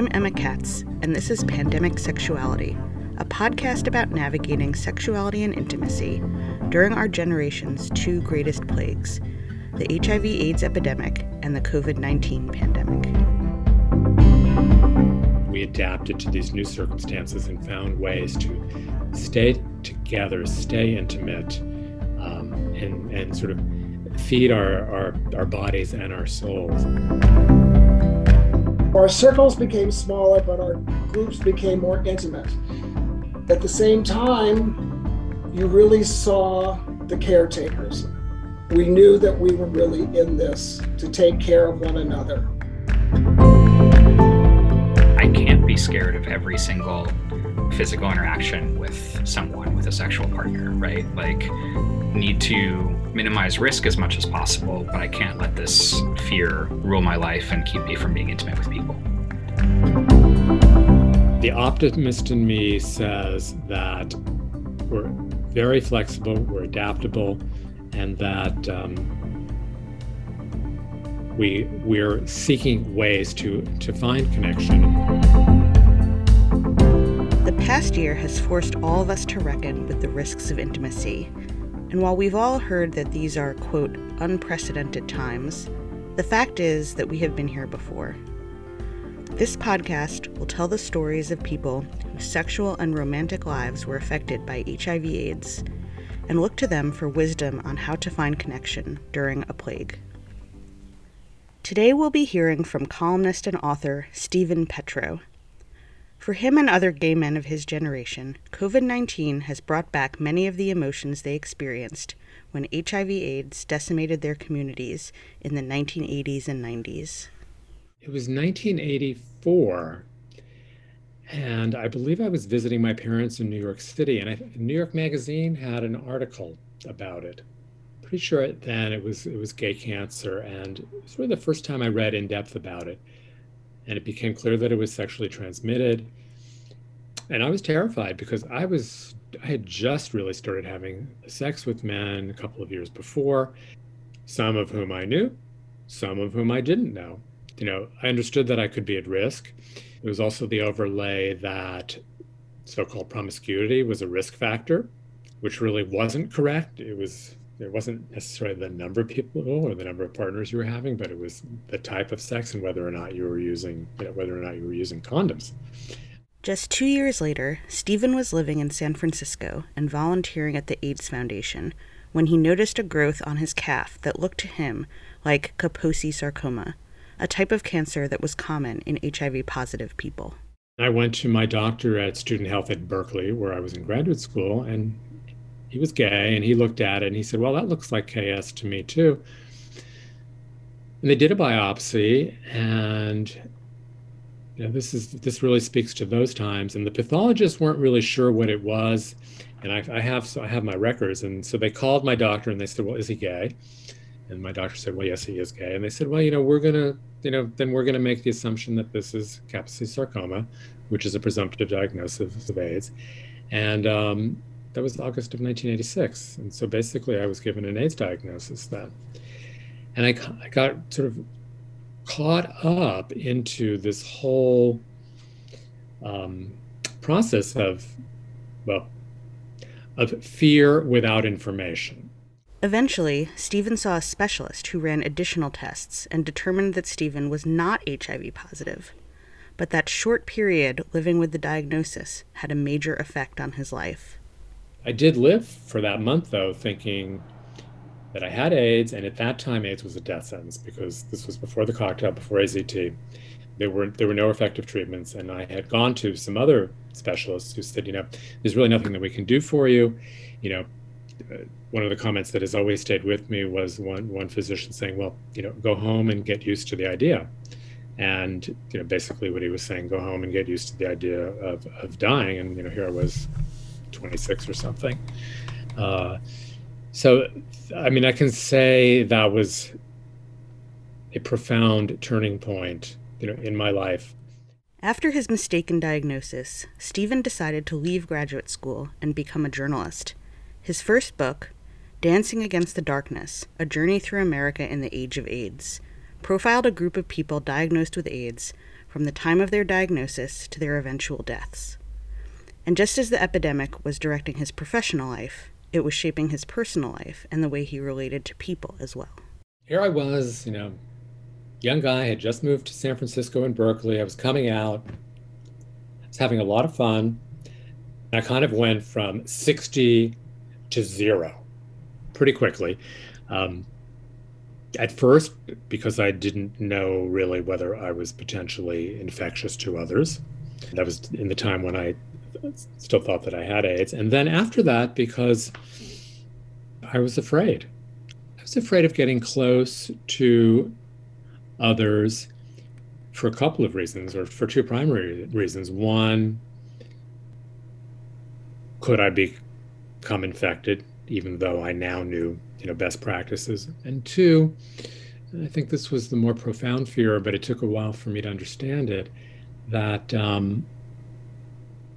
I'm Emma Katz, and this is Pandemic Sexuality, a podcast about navigating sexuality and intimacy during our generation's two greatest plagues the HIV AIDS epidemic and the COVID 19 pandemic. We adapted to these new circumstances and found ways to stay together, stay intimate, um, and, and sort of feed our, our, our bodies and our souls. Our circles became smaller, but our groups became more intimate. At the same time, you really saw the caretakers. We knew that we were really in this to take care of one another. Scared of every single physical interaction with someone, with a sexual partner, right? Like, need to minimize risk as much as possible, but I can't let this fear rule my life and keep me from being intimate with people. The optimist in me says that we're very flexible, we're adaptable, and that um, we we're seeking ways to to find connection. Past year has forced all of us to reckon with the risks of intimacy and while we've all heard that these are, quote, unprecedented times, the fact is that we have been here before. This podcast will tell the stories of people whose sexual and romantic lives were affected by HIV/AIDS and look to them for wisdom on how to find connection during a plague. Today we'll be hearing from columnist and author Steven Petrow. For him and other gay men of his generation, COVID 19 has brought back many of the emotions they experienced when HIV AIDS decimated their communities in the 1980s and 90s. It was 1984, and I believe I was visiting my parents in New York City, and I, New York Magazine had an article about it. Pretty sure then it was it was gay cancer, and it was really the first time I read in depth about it and it became clear that it was sexually transmitted. And I was terrified because I was I had just really started having sex with men a couple of years before, some of whom I knew, some of whom I didn't know. You know, I understood that I could be at risk. It was also the overlay that so-called promiscuity was a risk factor, which really wasn't correct. It was it wasn't necessarily the number of people or the number of partners you were having, but it was the type of sex and whether or not you were using you know, whether or not you were using condoms. Just two years later, Steven was living in San Francisco and volunteering at the AIDS Foundation when he noticed a growth on his calf that looked to him like Kaposi sarcoma, a type of cancer that was common in HIV positive people. I went to my doctor at Student Health at Berkeley, where I was in graduate school, and he was gay and he looked at it and he said, Well, that looks like KS to me too. And they did a biopsy and you know, this is this really speaks to those times. And the pathologists weren't really sure what it was. And I, I have so I have my records. And so they called my doctor and they said, Well, is he gay? And my doctor said, Well, yes, he is gay. And they said, Well, you know, we're gonna, you know, then we're gonna make the assumption that this is Kaposi sarcoma, which is a presumptive diagnosis of AIDS. And um, that was August of 1986. And so basically, I was given an AIDS diagnosis then. And I, I got sort of caught up into this whole um, process of, well, of fear without information. Eventually, Steven saw a specialist who ran additional tests and determined that Steven was not HIV positive. But that short period living with the diagnosis had a major effect on his life. I did live for that month though, thinking that I had AIDS, and at that time AIDS was a death sentence because this was before the cocktail, before AZT. There were there were no effective treatments, and I had gone to some other specialists who said, you know, there's really nothing that we can do for you. You know, uh, one of the comments that has always stayed with me was one one physician saying, well, you know, go home and get used to the idea. And you know, basically what he was saying, go home and get used to the idea of, of dying. And you know, here I was 26 or something. Uh, so, I mean, I can say that was a profound turning point, you know, in my life. After his mistaken diagnosis, Steven decided to leave graduate school and become a journalist. His first book, Dancing Against the Darkness A Journey Through America in the Age of AIDS, profiled a group of people diagnosed with AIDS from the time of their diagnosis to their eventual deaths. And just as the epidemic was directing his professional life, it was shaping his personal life and the way he related to people as well. Here I was, you know, young guy, had just moved to San Francisco and Berkeley. I was coming out, I was having a lot of fun. I kind of went from 60 to zero pretty quickly. Um, at first, because I didn't know really whether I was potentially infectious to others. That was in the time when I still thought that I had AIDS. And then after that, because I was afraid. I was afraid of getting close to others for a couple of reasons, or for two primary reasons. One, could I become infected, even though I now knew, you know, best practices? And two, I think this was the more profound fear, but it took a while for me to understand it, that um,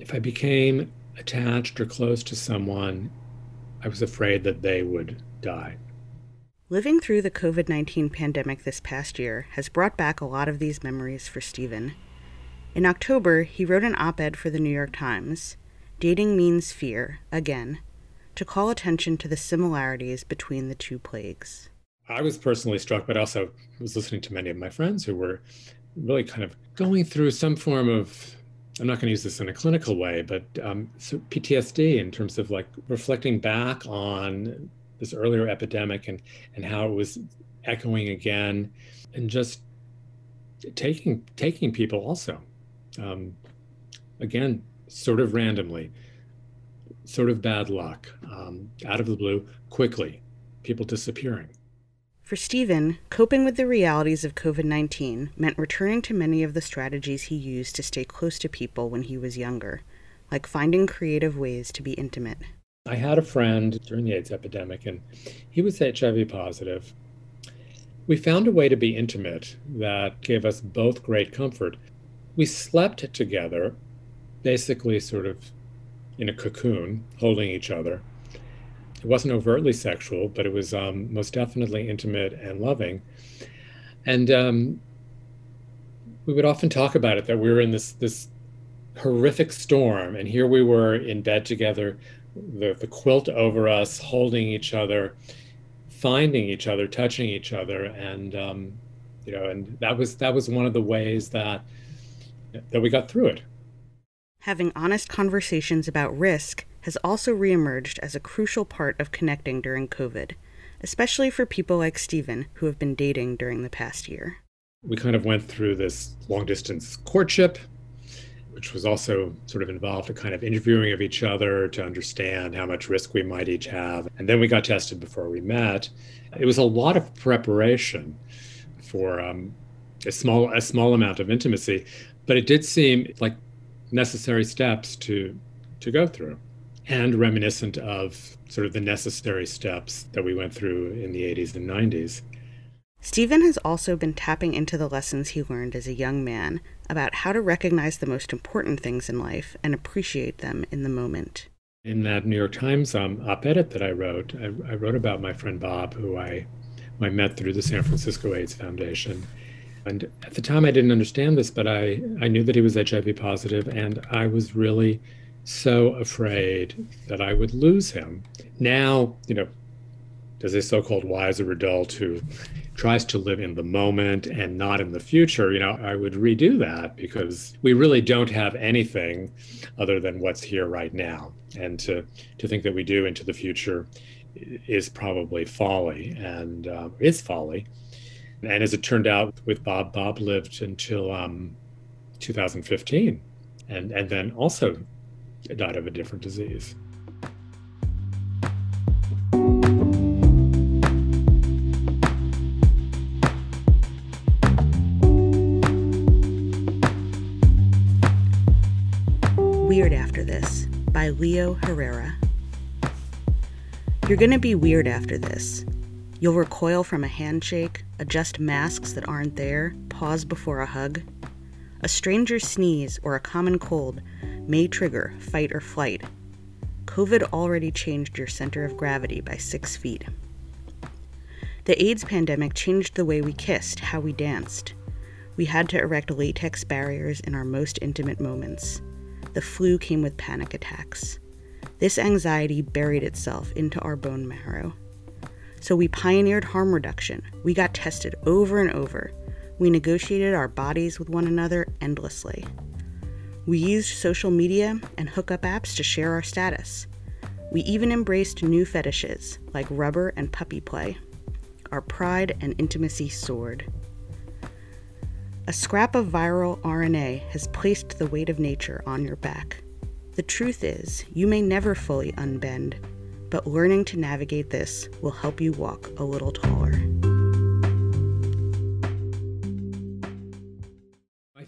if I became attached or close to someone, I was afraid that they would die. Living through the COVID 19 pandemic this past year has brought back a lot of these memories for Steven. In October, he wrote an op ed for the New York Times, Dating Means Fear, again, to call attention to the similarities between the two plagues. I was personally struck, but also was listening to many of my friends who were really kind of going through some form of I'm not going to use this in a clinical way, but um, so PTSD in terms of like reflecting back on this earlier epidemic and and how it was echoing again, and just taking taking people also, um, again, sort of randomly, sort of bad luck, um, out of the blue, quickly, people disappearing. For Steven, coping with the realities of COVID 19 meant returning to many of the strategies he used to stay close to people when he was younger, like finding creative ways to be intimate. I had a friend during the AIDS epidemic, and he was HIV positive. We found a way to be intimate that gave us both great comfort. We slept together, basically, sort of in a cocoon, holding each other. It wasn't overtly sexual, but it was um, most definitely intimate and loving. And um, we would often talk about it that we were in this this horrific storm, and here we were in bed together the, the quilt over us, holding each other, finding each other, touching each other, and um, you know, and that was that was one of the ways that that we got through it. Having honest conversations about risk has also reemerged as a crucial part of connecting during COVID, especially for people like Steven who have been dating during the past year. We kind of went through this long distance courtship which was also sort of involved a kind of interviewing of each other to understand how much risk we might each have. And then we got tested before we met. It was a lot of preparation for um, a small a small amount of intimacy, but it did seem like necessary steps to to go through and reminiscent of sort of the necessary steps that we went through in the 80s and 90s. Steven has also been tapping into the lessons he learned as a young man about how to recognize the most important things in life and appreciate them in the moment. In that New York Times um, op-ed that I wrote, I, I, wrote about my friend Bob, who I, who I met through the San Francisco AIDS Foundation. And at the time, I didn't understand this, but I, I knew that he was HIV positive, and I was really so afraid that I would lose him. Now, you know, as a so-called wiser adult who tries to live in the moment and not in the future, you know, I would redo that because we really don't have anything other than what's here right now. And to, to think that we do into the future is probably folly and uh, is folly. And as it turned out with Bob, Bob lived until um, 2015 and, and then also died of a different disease. Weird After This by Leo Herrera. You're gonna be weird after this. You'll recoil from a handshake, adjust masks that aren't there, pause before a hug. A stranger's sneeze or a common cold may trigger fight or flight. COVID already changed your center of gravity by six feet. The AIDS pandemic changed the way we kissed, how we danced. We had to erect latex barriers in our most intimate moments. The flu came with panic attacks. This anxiety buried itself into our bone marrow. So we pioneered harm reduction. We got tested over and over. We negotiated our bodies with one another endlessly. We used social media and hookup apps to share our status. We even embraced new fetishes like rubber and puppy play. Our pride and intimacy soared. A scrap of viral RNA has placed the weight of nature on your back. The truth is, you may never fully unbend, but learning to navigate this will help you walk a little taller.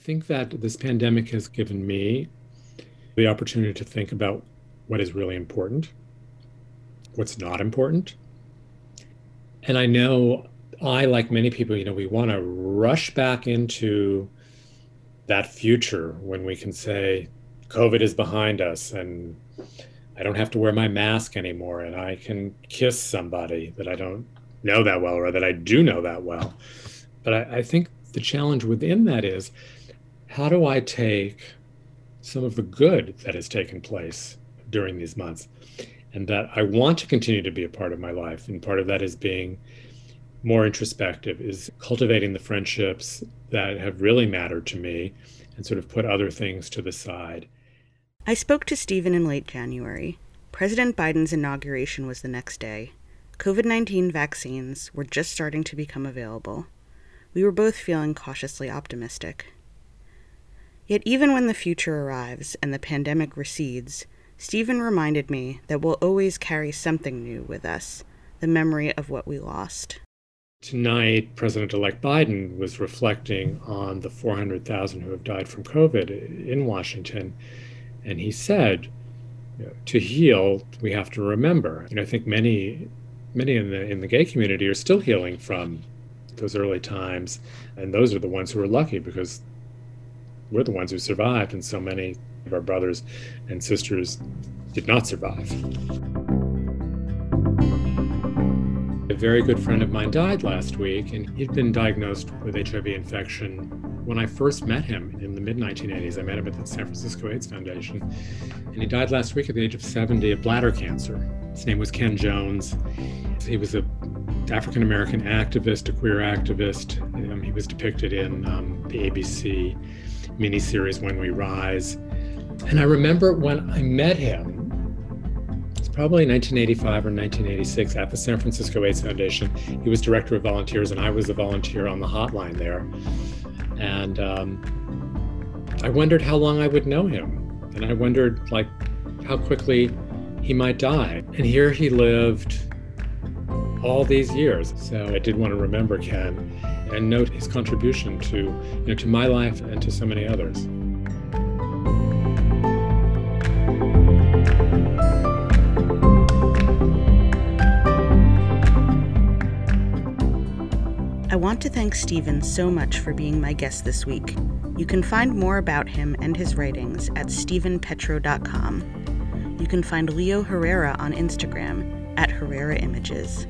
Think that this pandemic has given me the opportunity to think about what is really important, what's not important. And I know I, like many people, you know, we want to rush back into that future when we can say COVID is behind us and I don't have to wear my mask anymore and I can kiss somebody that I don't know that well or that I do know that well. But I, I think the challenge within that is how do I take some of the good that has taken place during these months and that I want to continue to be a part of my life? And part of that is being more introspective, is cultivating the friendships that have really mattered to me and sort of put other things to the side. I spoke to Steven in late January. President Biden's inauguration was the next day. COVID 19 vaccines were just starting to become available. We were both feeling cautiously optimistic. Yet, even when the future arrives and the pandemic recedes, Steven reminded me that we'll always carry something new with us the memory of what we lost. Tonight, President elect Biden was reflecting on the 400,000 who have died from COVID in Washington. And he said, you know, to heal, we have to remember. And I think many, many in the, in the gay community are still healing from those early times. And those are the ones who are lucky because we're the ones who survived, and so many of our brothers and sisters did not survive. A very good friend of mine died last week, and he'd been diagnosed with HIV infection when I first met him in the mid 1980s. I met him at the San Francisco AIDS Foundation, and he died last week at the age of 70 of bladder cancer. His name was Ken Jones. He was a African American activist, a queer activist. Um, he was depicted in um, the ABC miniseries When We Rise. And I remember when I met him, it's probably 1985 or 1986 at the San Francisco AIDS Foundation. He was director of volunteers, and I was a volunteer on the hotline there. And um, I wondered how long I would know him. And I wondered, like, how quickly he might die. And here he lived all these years. So I did want to remember Ken and note his contribution to, you know, to my life and to so many others. I want to thank Steven so much for being my guest this week. You can find more about him and his writings at stevenpetrow.com. You can find Leo Herrera on Instagram at Herrera Images.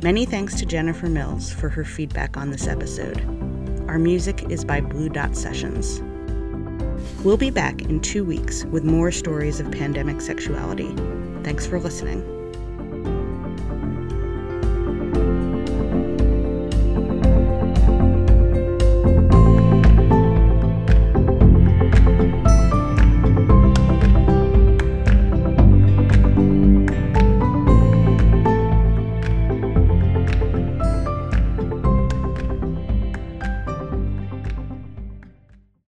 Many thanks to Jennifer Mills for her feedback on this episode. Our music is by Blue Dot Sessions. We'll be back in two weeks with more stories of pandemic sexuality. Thanks for listening.